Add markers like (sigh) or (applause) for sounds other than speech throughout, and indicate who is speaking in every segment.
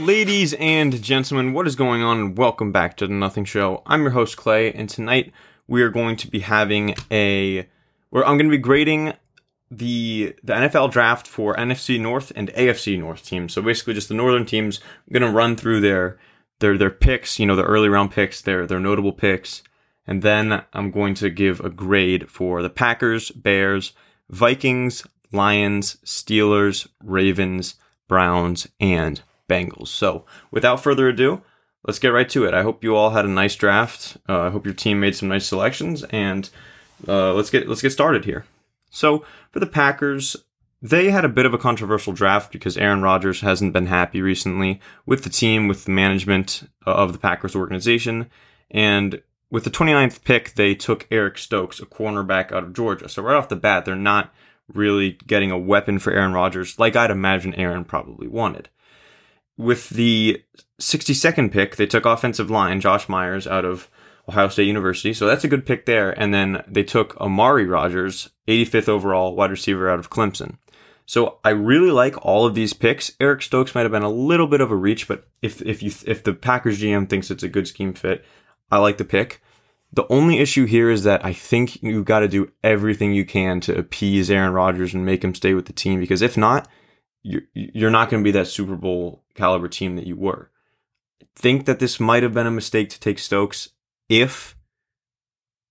Speaker 1: Ladies and gentlemen, what is going on? Welcome back to the Nothing Show. I'm your host Clay, and tonight we are going to be having a where I'm going to be grading the the NFL draft for NFC North and AFC North teams. So basically, just the northern teams. I'm going to run through their their their picks, you know, the early round picks, their their notable picks, and then I'm going to give a grade for the Packers, Bears, Vikings, Lions, Steelers, Ravens, Browns, and Bengals. So, without further ado, let's get right to it. I hope you all had a nice draft. Uh, I hope your team made some nice selections, and uh, let's get let's get started here. So, for the Packers, they had a bit of a controversial draft because Aaron Rodgers hasn't been happy recently with the team, with the management of the Packers organization, and with the 29th pick, they took Eric Stokes, a cornerback out of Georgia. So right off the bat, they're not really getting a weapon for Aaron Rodgers like I'd imagine Aaron probably wanted. With the 62nd pick, they took offensive line Josh Myers out of Ohio State University. So that's a good pick there. And then they took Amari Rodgers, 85th overall wide receiver out of Clemson. So I really like all of these picks. Eric Stokes might have been a little bit of a reach, but if if you if the Packers GM thinks it's a good scheme fit, I like the pick. The only issue here is that I think you've got to do everything you can to appease Aaron Rodgers and make him stay with the team because if not, you're, you're not going to be that Super Bowl caliber team that you were. I think that this might have been a mistake to take Stokes if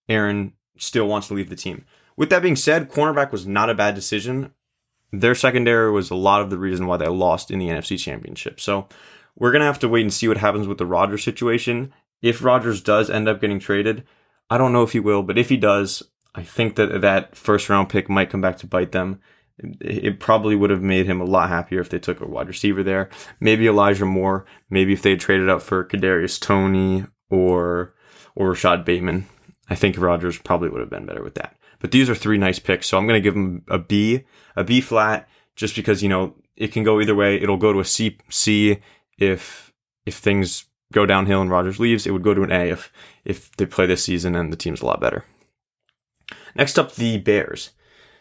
Speaker 1: Aaron still wants to leave the team. With that being said, cornerback was not a bad decision. Their secondary was a lot of the reason why they lost in the NFC Championship. So we're going to have to wait and see what happens with the Rodgers situation if Rodgers does end up getting traded, I don't know if he will, but if he does, I think that that first round pick might come back to bite them. It probably would have made him a lot happier if they took a wide receiver there. Maybe Elijah Moore. Maybe if they traded up for Kadarius Toney or or Rashod Bateman. I think Rodgers probably would have been better with that. But these are three nice picks, so I'm going to give him a B, a B flat, just because you know it can go either way. It'll go to a C, C if if things go downhill and Rodgers leaves, it would go to an A if if they play this season and the team's a lot better. Next up, the Bears.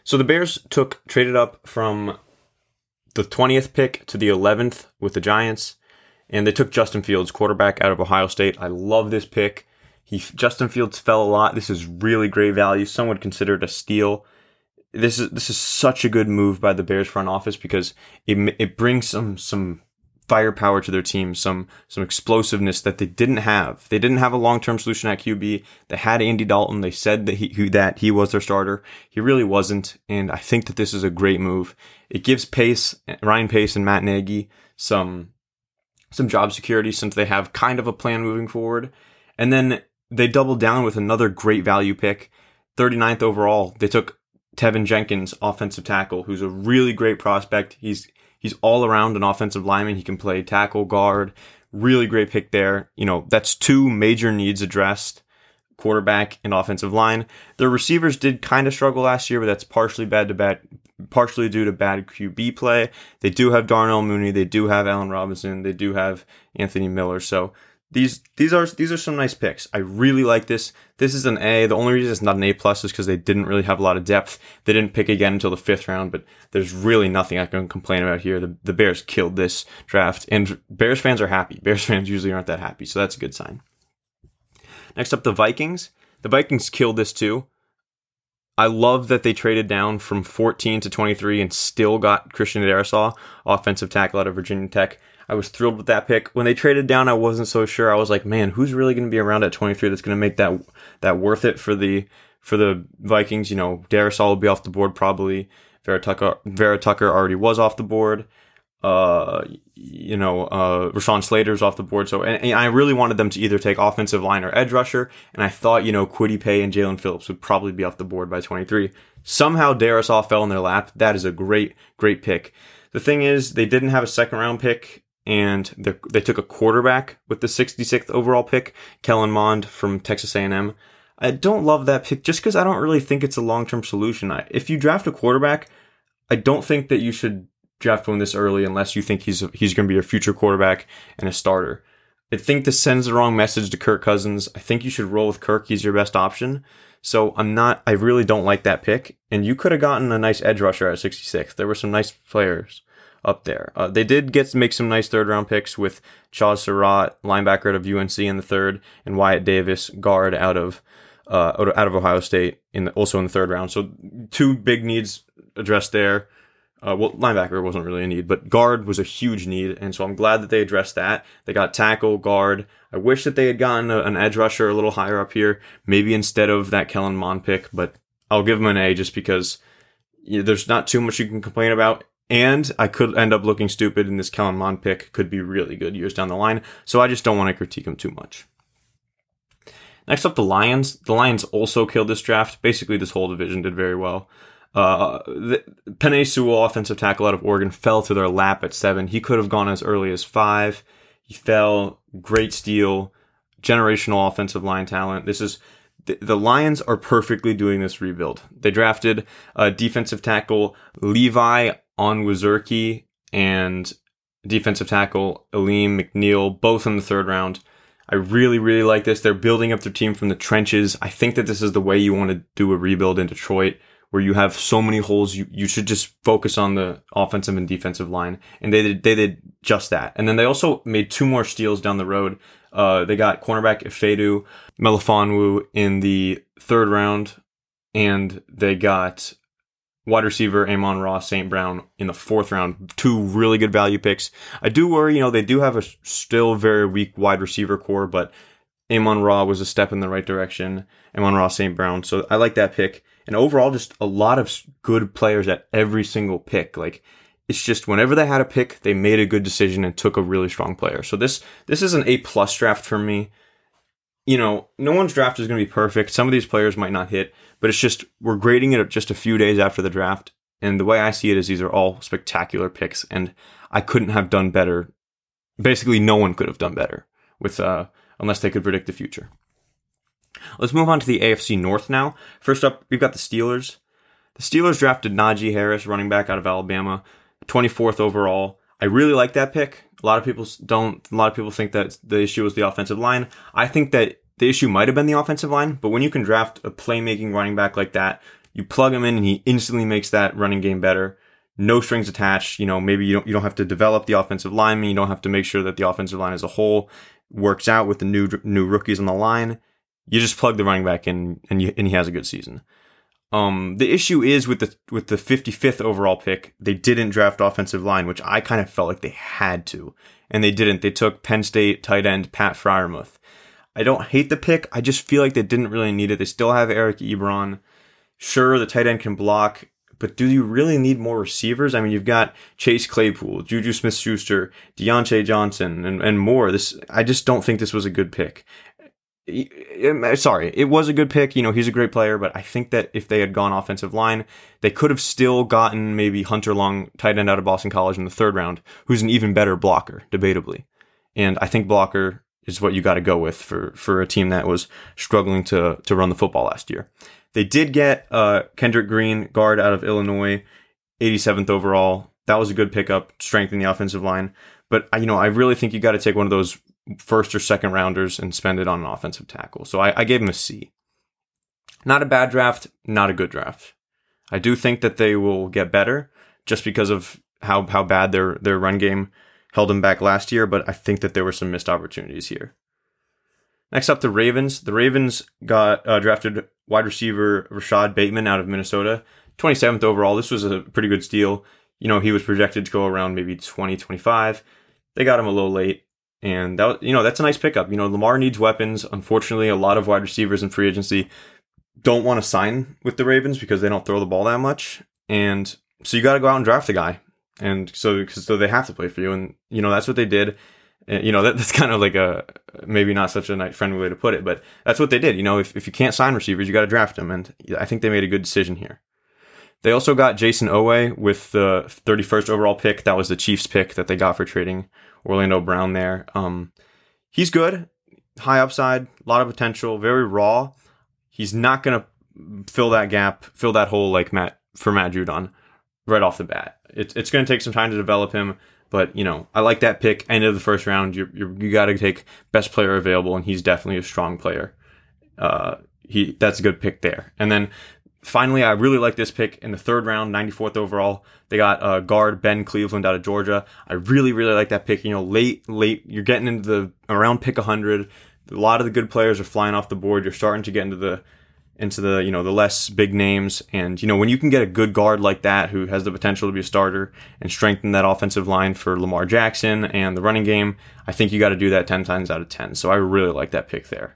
Speaker 1: So the Bears took traded up from the 20th pick to the 11th with the Giants, and they took Justin Fields, quarterback out of Ohio State. I love this pick. He Justin Fields fell a lot. This is really great value. Some would consider it a steal. This is this is such a good move by the Bears front office because it it brings some some firepower to their team, some some explosiveness that they didn't have. They didn't have a long term solution at QB. They had Andy Dalton. They said that he that he was their starter. He really wasn't, and I think that this is a great move. It gives Pace, Ryan Pace, and Matt Nagy some some job security since they have kind of a plan moving forward. And then they doubled down with another great value pick, 39th overall. They took Teven Jenkins, offensive tackle, who's a really great prospect. He's He's all around an offensive lineman. He can play tackle, guard. Really great pick there. You know, that's two major needs addressed quarterback and offensive line. Their receivers did kind of struggle last year, but that's partially bad to bad, partially due to bad QB play. They do have Darnell Mooney. They do have Allen Robinson. They do have Anthony Miller. So these these are these are some nice picks. I really like this. This is an A. The only reason it's not an A plus is because they didn't really have a lot of depth. They didn't pick again until the fifth round, but there's really nothing I can complain about here. The, the Bears killed this draft, and Bears fans are happy. Bears (laughs) fans usually aren't that happy, so that's a good sign. Next up, the Vikings. The Vikings killed this too. I love that they traded down from 14 to 23 and still got Christian Darrisaw, offensive tackle out of Virginia Tech. I was thrilled with that pick. When they traded down, I wasn't so sure. I was like, man, who's really going to be around at 23 that's going to make that that worth it for the for the Vikings? You know, Darrisaw will be off the board probably. Vera Tucker, Vera Tucker already was off the board. Uh, you know, uh, Rashawn Slater's off the board. So, and, and, I really wanted them to either take offensive line or edge rusher. And I thought, you know, Kwity Paye and Jaelan Phillips would probably be off the board by 23. Somehow Darrisaw fell in their lap. That is a great, great pick. The thing is, they didn't have a second round pick and they took a quarterback with the 66th overall pick, Kellen Mond from Texas A&M. I don't love that pick just because I don't really think it's a long-term solution. If you draft a quarterback, I don't think that you should draft one this early unless you think he's he's going to be your future quarterback and a starter. I think this sends the wrong message to Kirk Cousins. I think you should roll with Kirk. He's your best option. So I'm not. I really don't like that pick. And you could have gotten a nice edge rusher at 66. There were some nice players up there. Uh, they did get to make some nice third round picks with Chazz Surratt, linebacker out of UNC in the third, and Wyatt Davis, guard out of uh, out of Ohio State, in the, also in the third round. So two big needs addressed there. Uh, well, linebacker wasn't really a need, but guard was a huge need, and so I'm glad that they addressed that. They got tackle, guard. I wish that they had gotten a, an edge rusher a little higher up here, maybe instead of that Kellen Mond pick, but I'll give them an A just because you know, there's not too much you can complain about. And I could end up looking stupid, and this Kellen Mond pick could be really good years down the line. So I just don't want to critique him too much. Next up, the Lions. The Lions also killed this draft. Basically, this whole division did very well. Uh, the, Penei Sewell, offensive tackle out of Oregon, fell to their lap at seven. He could have gone as early as five. He fell. Great steal. Generational offensive line talent. This is the Lions are perfectly doing this rebuild. They drafted a defensive tackle Levi Onwuzurike and defensive tackle Alim McNeill, both in the third round. I really, really like this. They're building up their team from the trenches. I think that this is the way you want to do a rebuild in Detroit where you have so many holes, you, you should just focus on the offensive and defensive line. And they did, they did just that. And then they also made two more steals down the road. Uh, they got cornerback Ifeatu Melifonwu in the third round, and they got wide receiver Amon-Ra St. Brown in the fourth round. Two really good value picks. I do worry, you know, they do have a still very weak wide receiver core, but Amon-Ra was a step in the right direction. Amon-Ra St. Brown. So I like that pick and overall just a lot of good players at every single pick. Like it's just whenever they had a pick, they made a good decision and took a really strong player. So this this is an A plus draft for me. You know, no one's draft is going to be perfect. Some of these players might not hit, but it's just we're grading it just a few days after the draft. And the way I see it is these are all spectacular picks, and I couldn't have done better. Basically, no one could have done better with uh, unless they could predict the future. Let's move on to the AFC North now. First up, we've got the Steelers. The Steelers drafted Najee Harris, running back out of Alabama, 24th overall. I really like that pick. A lot of people don't. A lot of people think that the issue was the offensive line. I think that the issue might have been the offensive line, but when you can draft a playmaking running back like that, you plug him in and he instantly makes that running game better. No strings attached. You know, maybe you don't you don't have to develop the offensive lineman. You don't have to make sure that the offensive line as a whole works out with the new new rookies on the line. You just plug the running back in, and you, and he has a good season. Um, the issue is with the with the 55th overall pick, they didn't draft offensive line, which I kind of felt like they had to, and they didn't. They took Penn State tight end Pat Freiermuth. I don't hate the pick. I just feel like they didn't really need it. They still have Eric Ebron. Sure, the tight end can block, but do you really need more receivers? I mean, you've got Chase Claypool, Juju Smith Schuster, Diontae Johnson, and, and more. This I just don't think this was a good pick sorry, it was a good pick. You know, he's a great player, but I think that if they had gone offensive line, they could have still gotten maybe Hunter Long, tight end out of Boston College in the third round, who's an even better blocker, debatably. And I think blocker is what you got to go with for for a team that was struggling to to run the football last year. They did get uh, Kendrick Green, guard out of Illinois, 87th overall. That was a good pickup, strengthen the offensive line. But you know, I really think you got to take one of those first or second rounders and spend it on an offensive tackle. So I, I gave him a C. Not a bad draft, not a good draft. I do think that they will get better just because of how how bad their their run game held them back last year, but I think that there were some missed opportunities here. Next up, the Ravens. The Ravens got uh, drafted wide receiver Rashod Bateman out of Minnesota, 27th overall. This was a pretty good steal. You know, he was projected to go around maybe 20, 25. They got him a little late. And that you know that's a nice pickup. You know Lamar needs weapons. Unfortunately, a lot of wide receivers in free agency don't want to sign with the Ravens because they don't throw the ball that much, and so you got to go out and draft the guy. And so so they have to play for you, and you know that's what they did. And, you know that, that's kind of like a maybe not such a friendly way to put it, but that's what they did. You know if if you can't sign receivers, you got to draft them, and I think they made a good decision here. They also got Jayson Oweh with the 31st overall pick. That was the Chiefs pick that they got for trading Orlando Brown there. Um, he's good, high upside, a lot of potential, very raw. He's not going to fill that gap, fill that hole like Matt for Matt Judon right off the bat. It's it's going to take some time to develop him, but you know I like that pick. End of the first round, you you you got to take best player available, and he's definitely a strong player. Uh, he that's a good pick there. And then finally, I really like this pick in the third round, 94th overall. They got uh, guard Ben Cleveland out of Georgia. I really, really like that pick. You know, late, late, you're getting into the around pick 100. A lot of the good players are flying off the board. You're starting to get into the into the you know the less big names and you know when you can get a good guard like that who has the potential to be a starter and strengthen that offensive line for Lamar Jackson and the running game I think you got to do that 10 times out of 10 so I really like that pick there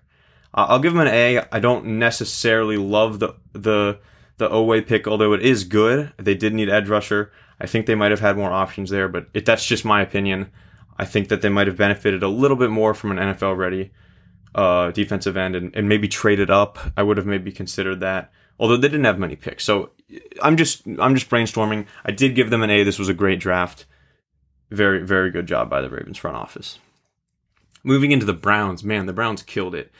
Speaker 1: I'll give him an A. I don't necessarily love the the the Oweh pick, although it is good. They did need edge rusher. I think they might have had more options there, but that's just my opinion. I think that they might have benefited a little bit more from an NFL ready uh, defensive end and, and maybe traded up. I would have maybe considered that, although they didn't have many picks. So I'm just I'm just brainstorming. I did give them an A. This was a great draft. Very very good job by the Ravens front office. Moving into the Browns, man, the Browns killed it.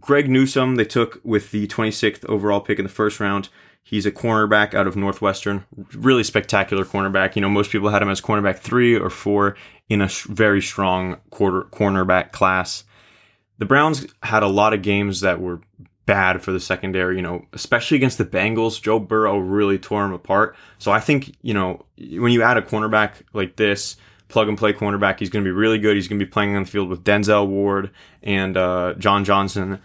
Speaker 1: Greg Newsome, they took with the 26th overall pick in the first round. He's a cornerback out of Northwestern. Really spectacular cornerback. You know, most people had him as cornerback three or four in a very strong quarter cornerback class. The Browns had a lot of games that were bad for the secondary, you know, especially against the Bengals. Joe Burrow really tore him apart. So I think, you know, when you add a cornerback like this, plug and play cornerback. He's going to be really good. He's going to be playing on the field with Denzel Ward and uh, John Johnson,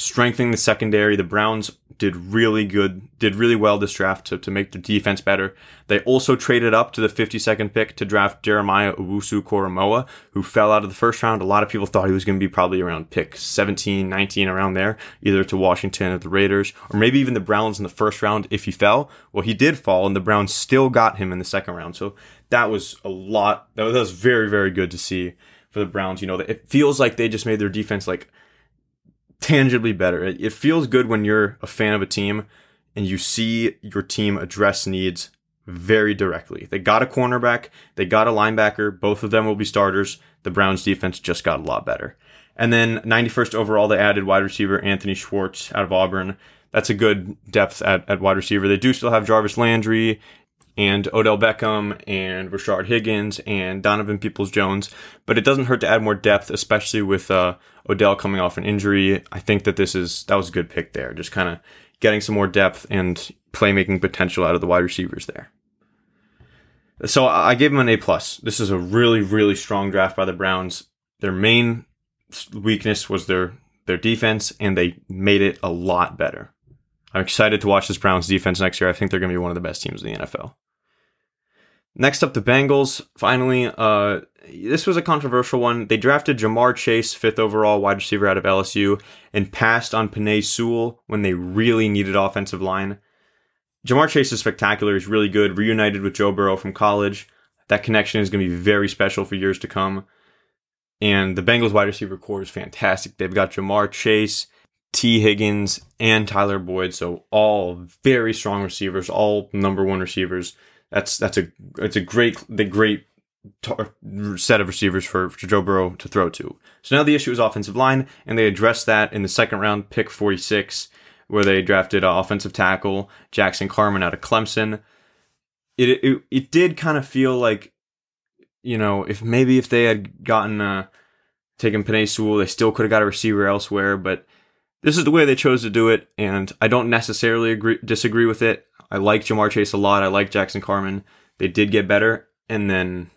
Speaker 1: strengthening the secondary. The Browns did really good, did really well this draft to, to make the defense better. They also traded up to the 52nd pick to draft Jeremiah Owusu Koramoah, who fell out of the first round. A lot of people thought he was going to be probably around pick 17, 19, around there, either to Washington or the Raiders, or maybe even the Browns in the first round if he fell. Well, he did fall, and the Browns still got him in the second round. So that was a lot. That was, that was very, very good to see for the Browns. You know, it feels like they just made their defense like tangibly better. It, it feels good when you're a fan of a team and you see your team address needs very directly. They got a cornerback, they got a linebacker. Both of them will be starters. The Browns defense just got a lot better. And then 91st overall, they added wide receiver Anthony Schwartz out of Auburn. That's a good depth at, at wide receiver. They do still have Jarvis Landry and Odell Beckham and Rashard Higgins and Donovan Peoples Jones. But it doesn't hurt to add more depth, especially with uh, Odell coming off an injury. I think that this is that was a good pick there. Just kind of getting some more depth and playmaking potential out of the wide receivers there. So I gave them an A plus. This is a really really strong draft by the Browns. Their main weakness was their their defense, and they made it a lot better. I'm excited to watch this Browns defense next year. I think they're going to be one of the best teams in the NFL. Next up, the Bengals. Finally, uh, this was a controversial one. They drafted Ja'Marr Chase, fifth overall wide receiver out of LSU, and passed on Penei Sewell when they really needed offensive line. Ja'Marr Chase is spectacular. He's really good. Reunited with Joe Burrow from college. That connection is going to be very special for years to come. And the Bengals wide receiver core is fantastic. They've got Ja'Marr Chase, Tee Higgins, and Tyler Boyd. So all very strong receivers, all number one receivers. That's that's a it's a great the great t- set of receivers for, for Joe Burrow to throw to. So now the issue is offensive line, and they addressed that in the second round, pick 46, where they drafted uh, offensive tackle Jackson Carman out of Clemson. It, it it did kind of feel like, you know, if maybe if they had gotten uh, taken Penei Sewell, they still could have got a receiver elsewhere, but this is the way they chose to do it, and I don't necessarily agree disagree with it. I like Ja'Marr Chase a lot. I like Jackson Carman. They did get better, and then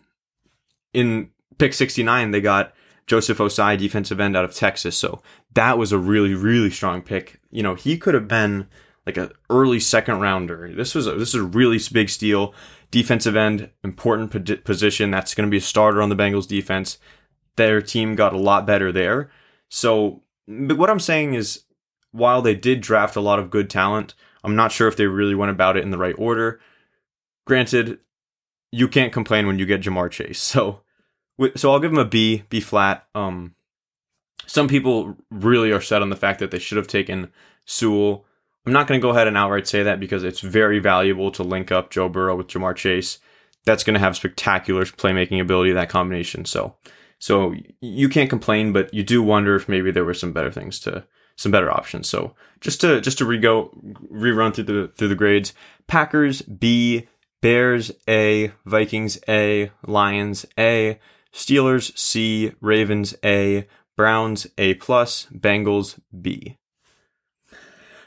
Speaker 1: in pick 69 they got Joseph Ossai, defensive end out of Texas. So that was a really, really strong pick. You know, he could have been like an early second rounder. This was a, this is a really big steal. Defensive end, important position. That's going to be a starter on the Bengals defense. Their team got a lot better there. So but what I'm saying is, while they did draft a lot of good talent, I'm not sure if they really went about it in the right order. Granted, you can't complain when you get Ja'Marr Chase. (laughs) So, so I'll give him a B, B flat. Um, some people really are set on the fact that they should have taken Sewell. I'm not going to go ahead and outright say that because it's very valuable to link up Joe Burrow with Ja'Marr Chase. That's going to have spectacular playmaking ability, that combination. So so you can't complain, but you do wonder if maybe there were some better things to some better options. So just to just to re-go rerun through the through the grades: Packers B, Bears A, Vikings A, Lions A, Steelers C, Ravens A, Browns A plus, Bengals B.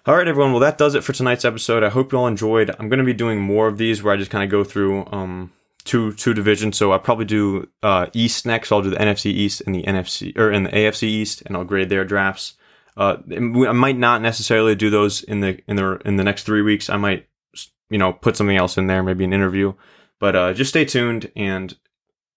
Speaker 1: All right, everyone. Well, that does it for tonight's episode. I hope you all enjoyed. I'm going to be doing more of these where I just kind of go through um, two two divisions. So I'll probably do uh, East next. I'll do the NFC East and the NFC or in the AFC East, and I'll grade their drafts. Uh, I might not necessarily do those in the in the in the next three weeks. I might you know put something else in there, maybe an interview. But uh, just stay tuned, and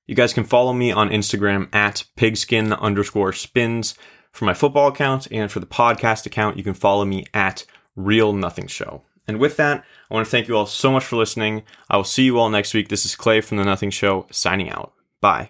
Speaker 1: you guys can follow me on Instagram at pigskin underscore spins for my football account, and for the podcast account, you can follow me at Real Nothing Show. And with that, I want to thank you all so much for listening. I will see you all next week. This is Clay from The Nothing Show signing out. Bye.